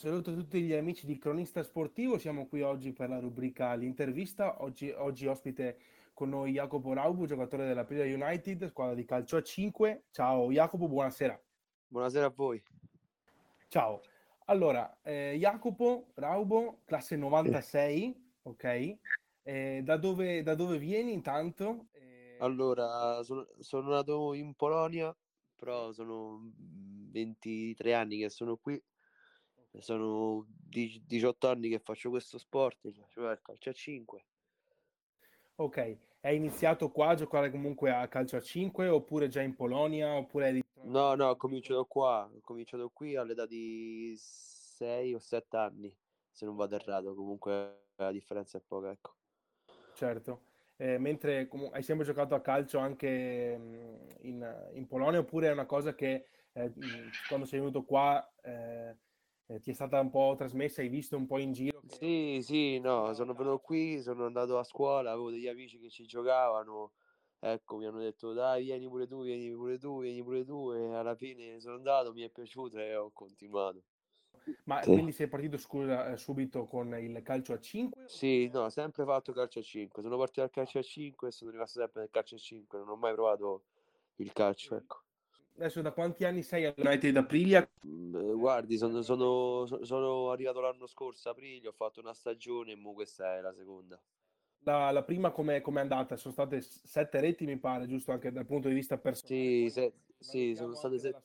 Saluto tutti gli amici di Cronista Sportivo, siamo qui oggi per la rubrica L'intervista, oggi, oggi ospite con noi Jacopo Raubu, giocatore della Puglia United, squadra di calcio a 5. Ciao Jacopo, buonasera. Buonasera a voi. Ciao. Allora, eh, Jacopo Raubo, classe 96, ok? Eh, da, dove, da, dove, vieni intanto? Eh... Allora, sono, sono nato in Polonia, però sono 23 anni che sono qui sono 18 anni che faccio questo sport, cioè il calcio a 5. Ok, hai iniziato qua a giocare comunque a calcio a 5 oppure già in Polonia? Oppure. No, no, ho cominciato qua, ho cominciato qui all'età di 6 o 7 anni, se non vado errato, comunque la differenza è poca, ecco. Certo, eh, mentre com- hai sempre giocato a calcio anche mm, in, in, Polonia oppure è una cosa che eh, quando sei venuto qua... Eh, eh, ti è stata un po' trasmessa, hai visto un po' in giro? Che... Sì, sì, no, sono venuto qui, sono andato a scuola, avevo degli amici che ci giocavano, ecco, mi hanno detto dai, vieni pure tu, vieni pure tu, vieni pure tu, e alla fine sono andato, mi è piaciuto e ho continuato. Ma sì. quindi sei partito scusa, eh, subito con il calcio a 5? Sì, no, ho sempre fatto calcio a 5. Sono partito dal calcio a 5 e sono rimasto sempre nel calcio a 5. Non ho mai provato il calcio, ecco. Adesso da quanti anni sei al United Aprilia? Mm, guardi, sono, sono, sono, arrivato l'anno scorso, aprile, ho fatto una stagione e mo questa è la seconda. La, la prima come è andata? Sono state sette reti, mi pare, giusto anche dal punto di vista personale? Sì, se, sì sono state sette.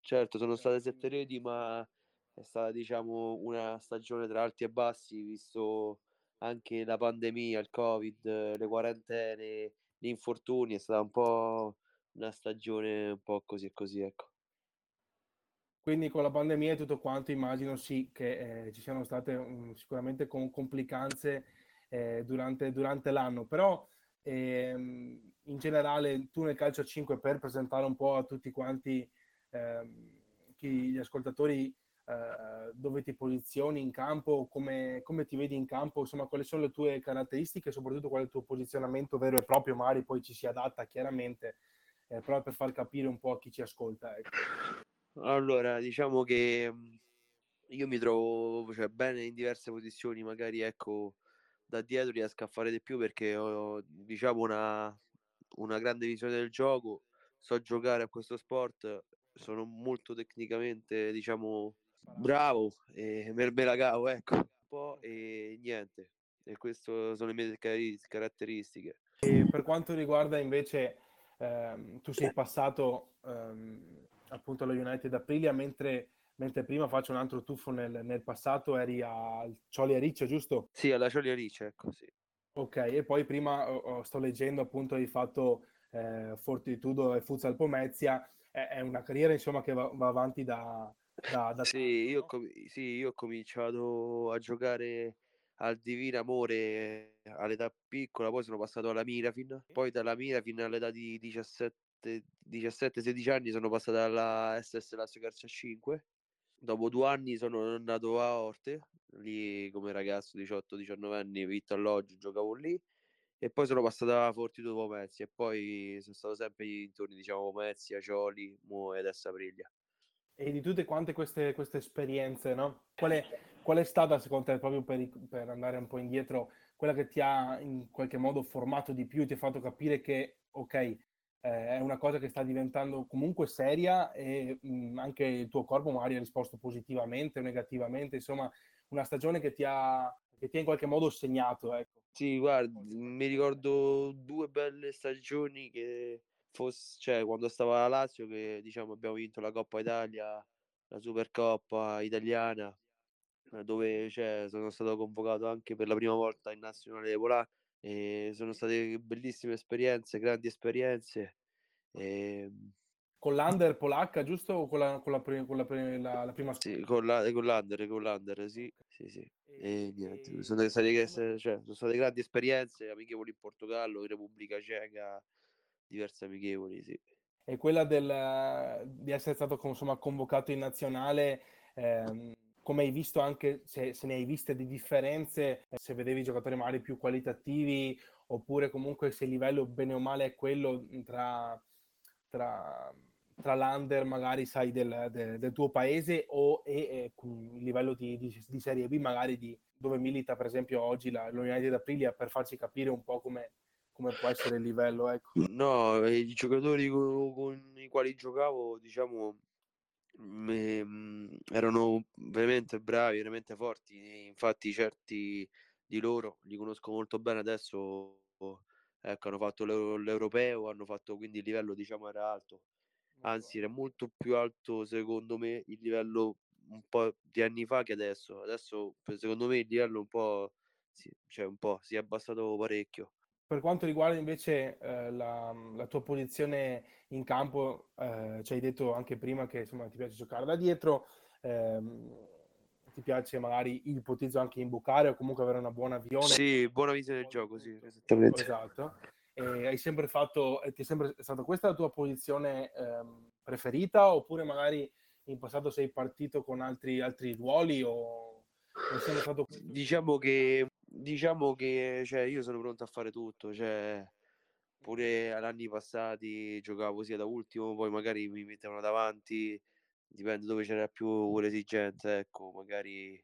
Certo, sono state sette reti, ma è stata diciamo una stagione tra alti e bassi, visto anche la pandemia, il covid, le quarantene, gli infortuni, è stata un po' una stagione un po' così e così, ecco. Quindi con la pandemia e tutto quanto immagino sì che eh, ci siano state um, sicuramente con complicanze eh, durante, durante, l'anno, però ehm, in generale tu nel calcio a 5 per presentare un po' a tutti quanti ehm, chi, gli ascoltatori eh, dove ti posizioni in campo, come, come, ti vedi in campo, insomma quali sono le tue caratteristiche e soprattutto qual è il tuo posizionamento vero e proprio, magari poi ci si adatta chiaramente eh, proprio per far capire un po' a chi ci ascolta. Ecco. Allora, diciamo che mhmm, io mi trovo cioè, bene in diverse posizioni, magari ecco, da dietro riesco a fare di più perché ho diciamo una, una grande visione del gioco, so giocare a questo sport, sono molto tecnicamente, diciamo, bravo e me, me la cavo, ecco, un po' e niente. E queste sono le mie caratteristiche. E per quanto riguarda invece ehm, tu sei passato ehm, appunto allo United Aprilia, mentre, mentre, prima faccio un altro tuffo nel, nel passato, eri al Cioli Riccio, giusto? Sì, alla Cioli Riccio, ecco, sì. Ok, e poi prima oh, sto leggendo appunto hai fatto eh, Fortitudo e Futsal Pomezia, è, è, una carriera insomma che va, va avanti da... da, da sì, tanto, io com- sì, io ho cominciato a giocare al Divino Amore all'età piccola, poi sono passato alla Mirafin, poi dalla Mirafin all'età di 17-16 anni sono passato alla SS Lazio Calcio 5. Dopo due anni sono andato a Orte, lì come ragazzo 18-19 anni, vitto alloggio, giocavo lì. E poi sono passato a Fortitudo Pomezia e poi sono stato sempre intorno, diciamo, Pomezia, Cioli, Mo e adesso Aprilia. E di tutte quante queste, queste esperienze, no? Qual è, qual è, stata secondo te, proprio per, per, andare un po' indietro, quella che ti ha in qualche modo formato di più, ti ha fatto capire che, ok, eh, è una cosa che sta diventando comunque seria e mh, anche il tuo corpo magari ha risposto positivamente o negativamente, insomma, una stagione che ti ha, che ti ha in qualche modo segnato, ecco. Sì, guarda, mi ricordo due belle stagioni che fosse, cioè, quando stavo alla Lazio, che diciamo abbiamo vinto la Coppa Italia, la Supercoppa italiana, dove cioè, sono stato convocato anche per la prima volta in nazionale polacca. E sono state bellissime esperienze, grandi esperienze. E... Con l'Under polacca, giusto? O con la, con la, con la, la, la prima Sì, con, la, con l'Under, con l'Under, sì. sì, sì. E, niente, sono state, cioè, sono state grandi esperienze, amichevoli in Portogallo, in Repubblica Ceca, diverse amichevoli, sì. E quella del, di essere stato insomma, convocato in nazionale, ehm, come hai visto anche, se, se, ne hai viste di differenze, se vedevi giocatori magari più qualitativi, oppure comunque se il livello bene o male è quello tra, tra, tra l'under magari sai del, del, del tuo paese o e, e il livello di, di, di, Serie B magari di dove milita per esempio oggi la, l'United Aprilia per farci capire un po' come, come può essere il livello ecco. no i giocatori con, con i quali giocavo diciamo erano veramente bravi veramente forti infatti certi di loro li conosco molto bene adesso ecco hanno fatto l'europeo hanno fatto quindi il livello diciamo era alto anzi era molto più alto secondo me il livello un po' di anni fa che adesso. Adesso secondo me il livello un po', si, cioè un po' si è abbassato parecchio. Per quanto riguarda invece eh, la, la, tua posizione in campo, eh, ci hai detto anche prima che insomma, ti piace giocare da dietro, ehm, ti piace magari ipotizzo anche imbucare o comunque avere una buona visione. Sì, buona visione del gioco, sì, esattamente. Esatto e hai sempre fatto, ti è sempre stata questa la tua posizione ehm, preferita oppure magari in passato sei partito con altri, altri ruoli o è sempre stato diciamo che diciamo che cioè, io sono pronto a fare tutto cioè pure agli anni passati giocavo sia da ultimo poi magari mi mettevano davanti dipende dove c'era più l'esigenza ecco magari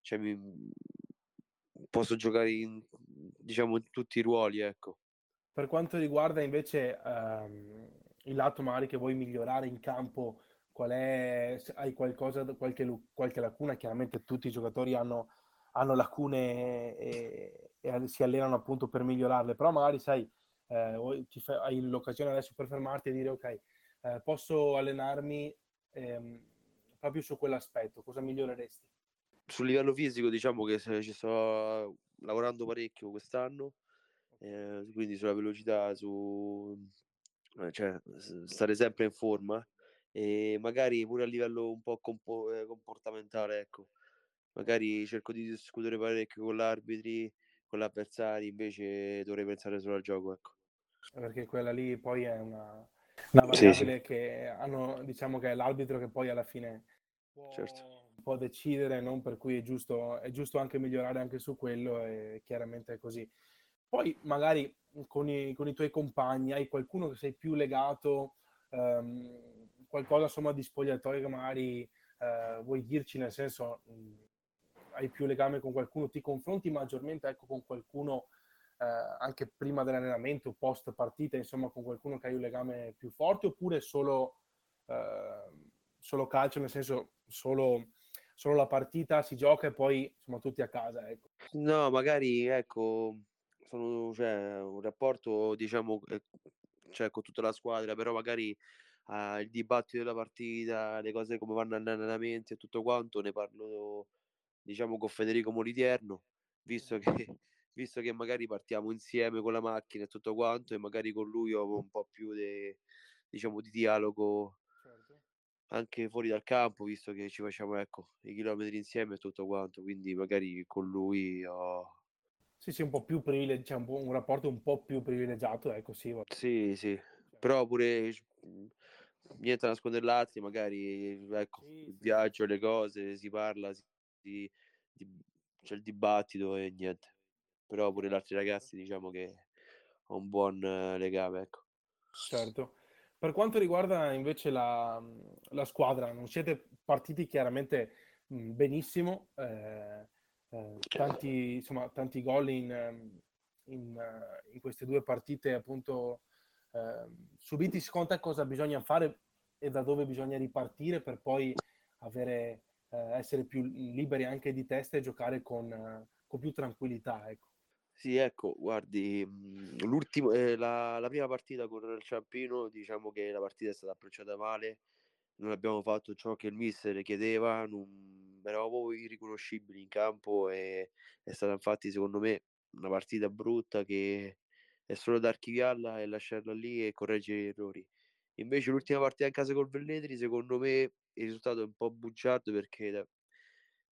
cioè, mi, posso giocare in diciamo in tutti i ruoli ecco per quanto riguarda invece ehm, il lato magari che vuoi migliorare in campo, qual è, hai qualcosa, qualche, qualche lacuna? Chiaramente tutti i giocatori hanno, hanno lacune e, e, si allenano appunto per migliorarle, però magari sai, eh, fa, hai l'occasione adesso per fermarti e dire ok, eh, posso allenarmi ehm, proprio su quell'aspetto, cosa miglioreresti? Sul livello fisico diciamo che ci sto lavorando parecchio quest'anno eh, quindi sulla velocità, su eh, cioè, stare sempre in forma e magari pure a livello un po' compo- eh, comportamentale, ecco. Magari cerco di discutere parecchio con l'arbitri, con l'avversario, invece dovrei pensare solo al gioco, ecco. Perché quella lì poi è una, una variabile sì, sì. che hanno, diciamo che è l'arbitro che poi alla fine può, certo. può decidere, non? per cui è giusto, è giusto anche migliorare anche su quello e chiaramente è così. Poi magari con i, con i tuoi compagni hai qualcuno che sei più legato, ehm, qualcosa insomma di spogliatoio che magari eh, vuoi dirci, nel senso mh, hai più legame con qualcuno, ti confronti maggiormente ecco, con qualcuno eh, anche prima dell'allenamento, post partita, insomma con qualcuno che hai un legame più forte oppure solo, eh, solo calcio, nel senso solo, solo la partita si gioca e poi insomma tutti a casa. Ecco. No, magari ecco sono cioè, un rapporto, diciamo, eh, cioè, con tutta la squadra, però magari uh, il dibattito della partita, le cose come vanno agli allenamenti e tutto quanto, ne parlo, diciamo, con Federico Moliterno, visto che, visto che magari partiamo insieme con la macchina e tutto quanto, e magari con lui ho un po' più de, diciamo, di dialogo certo. anche fuori dal campo, visto che ci facciamo ecco, i chilometri insieme e tutto quanto, quindi magari con lui ho sì, sì, un po' più privilegiato, cioè un, un, rapporto un po' più privilegiato, ecco, sì. Sì, sì, però pure niente da nascondere l'altro, magari ecco, sì, il viaggio, le cose, si parla, si, si, c'è il dibattito e niente. Però pure gli altri ragazzi diciamo che ho un buon legame, ecco. Certo. Per quanto riguarda invece la, la squadra, non siete partiti chiaramente benissimo, eh, eh, tanti, insomma, tanti gol in, ehm, in, eh, in, queste due partite appunto eh, subiti. Secondo te cosa bisogna fare e da dove bisogna ripartire per poi avere, eh, essere più liberi anche di testa e giocare con, eh, con più tranquillità? Ecco. Sì, ecco, guardi, l'ultimo, eh, la, la, prima partita con il Ciampino, diciamo che la partita è stata approcciata male, non abbiamo fatto ciò che il mister chiedeva, non, eravamo irriconoscibili in campo e è stata infatti secondo me una partita brutta che è solo da archiviarla e lasciarla lì e correggere gli errori. Invece l'ultima partita in casa col Velletri, secondo me il risultato è un po' bugiardo perché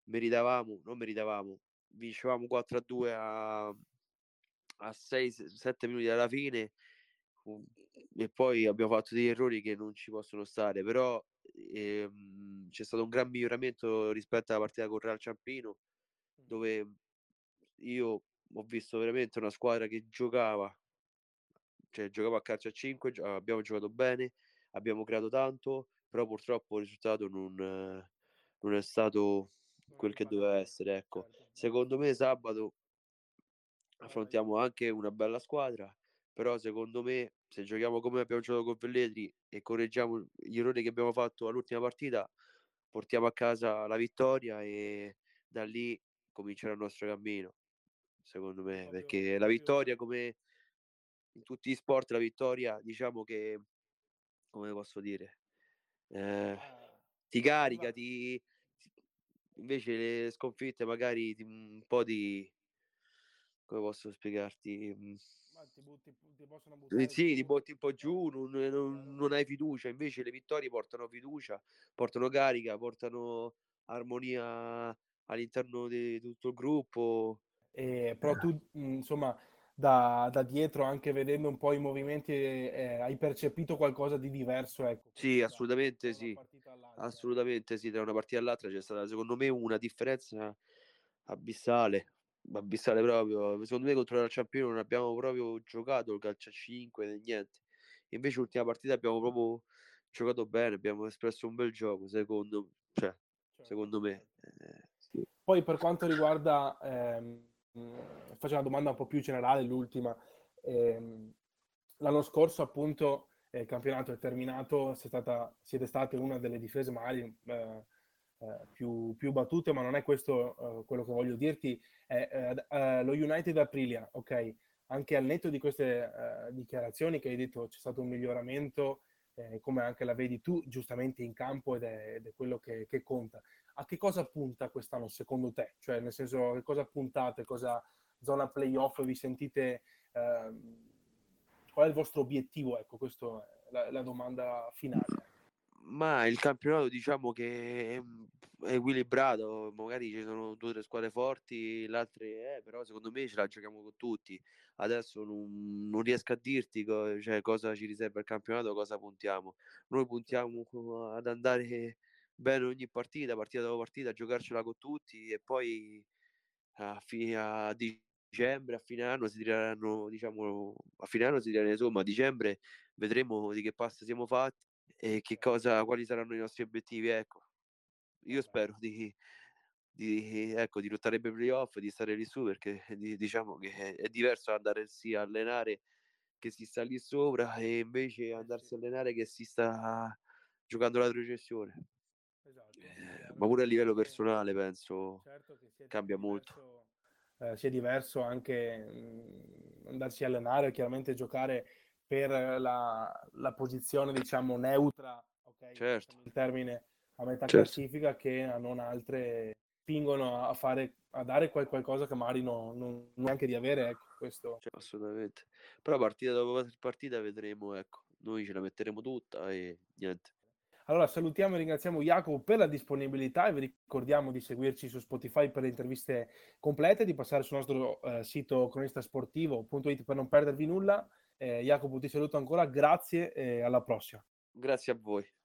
meritavamo, non meritavamo, vincevamo 4 a 2 a, a 6-7 minuti alla fine e poi abbiamo fatto degli errori che non ci possono stare, però ehm, c'è stato un gran miglioramento rispetto alla partita con Real Ciampino, dove io ho visto veramente una squadra che giocava, cioè giocava a calcio a 5, abbiamo giocato bene, abbiamo creato tanto, però purtroppo il risultato non, non è stato quel che doveva essere. Ecco. Certo, Secondo me sabato affrontiamo anche una bella squadra, però secondo me se giochiamo come abbiamo giocato con Velletri e correggiamo gli errori che abbiamo fatto all'ultima partita, portiamo a casa la vittoria e da lì comincerà il nostro cammino, secondo me, perché la vittoria come in tutti gli sport, la vittoria diciamo che, come posso dire, eh, Ah, ti carica, ti... invece le sconfitte magari ti- un po' di... come posso spiegarti? Mm, ma ti, butti, ti possono eh, buttare Sì, ti botti un po' giù, Certo, non, non- chiaro. non hai fiducia, invece le vittorie portano fiducia, portano carica, portano armonia all'interno di tutto il gruppo. E, però tu, mh, insomma, da, da dietro, anche vedendo un po' i movimenti, eh, hai percepito qualcosa di diverso, ecco, Sì, assolutamente da sì, all'altra. assolutamente sì, tra una partita e l'altra c'è stata secondo me una differenza abissale, abissale proprio. Secondo me contro la Champions non abbiamo proprio giocato il calcio a 5 né niente. Invece l'ultima partita abbiamo proprio giocato bene, abbiamo espresso un bel gioco, secondo, cioè, Certo, secondo me. certo. eh, sì. Poi per quanto riguarda, ehm, faccio una domanda un po' più generale, l'ultima. Ehm, l'anno scorso, appunto, eh, il campionato è terminato, stata, siete state una delle difese magari eh, eh, più, più battute, ma non è questo eh, quello che voglio dirti. Eh, eh, lo United Aprilia, ok? Anche al netto di queste eh, dichiarazioni che hai detto c'è stato un miglioramento, eh, come anche la vedi tu, giustamente in campo ed è, ed è quello che, che conta a che cosa punta quest'anno secondo te? Cioè, nel senso, a che cosa puntate? Cosa zona playoff vi sentite? ehm, qual è il vostro obiettivo? Ecco, questa è la, la domanda finale. Ma il campionato diciamo che è, è equilibrato, magari ci sono due o tre squadre forti, le altre eh, però secondo me ce la giochiamo con tutti. Adesso non, non riesco a dirti co- cioè, cosa ci riserva il campionato, cosa puntiamo. Noi puntiamo ad andare bene ogni partita, partita dopo partita, giocarcela con tutti e poi a, fi- a dicembre, a fine anno si tireranno, diciamo, a fine anno si tireranno insomma, a dicembre vedremo di che pasta siamo fatti e che cosa, quali saranno i nostri obiettivi. Ecco, io spero di, di, ecco, di lottare per i playoff, di stare lì su perché di- diciamo che è, è diverso andarsi a allenare che si sta lì sopra e invece Eh, andarsi sì. a allenare che si sta giocando la retrocessione. Esatto, Eh, ma pure a livello personale penso certo cambia diverso, eh, sia diverso anche mh, andarsi a allenare, chiaramente giocare per la, la posizione, diciamo, neutra, ok? Certo. Il termine a metà Certo. classifica che a non altre spingono a fare, a dare qual- qualcosa che magari no- non neanche di avere, ecco, questo. Cioè, assolutamente. Però partita dopo partita vedremo, ecco, noi ce la metteremo tutta e niente. Allora salutiamo e ringraziamo Jacopo per la disponibilità e vi ricordiamo di seguirci su Spotify per le interviste complete, di passare sul nostro eh, sito cronistasportivo.it per non perdervi nulla. Eh, Jacopo ti saluto ancora, grazie e alla prossima. Grazie a voi.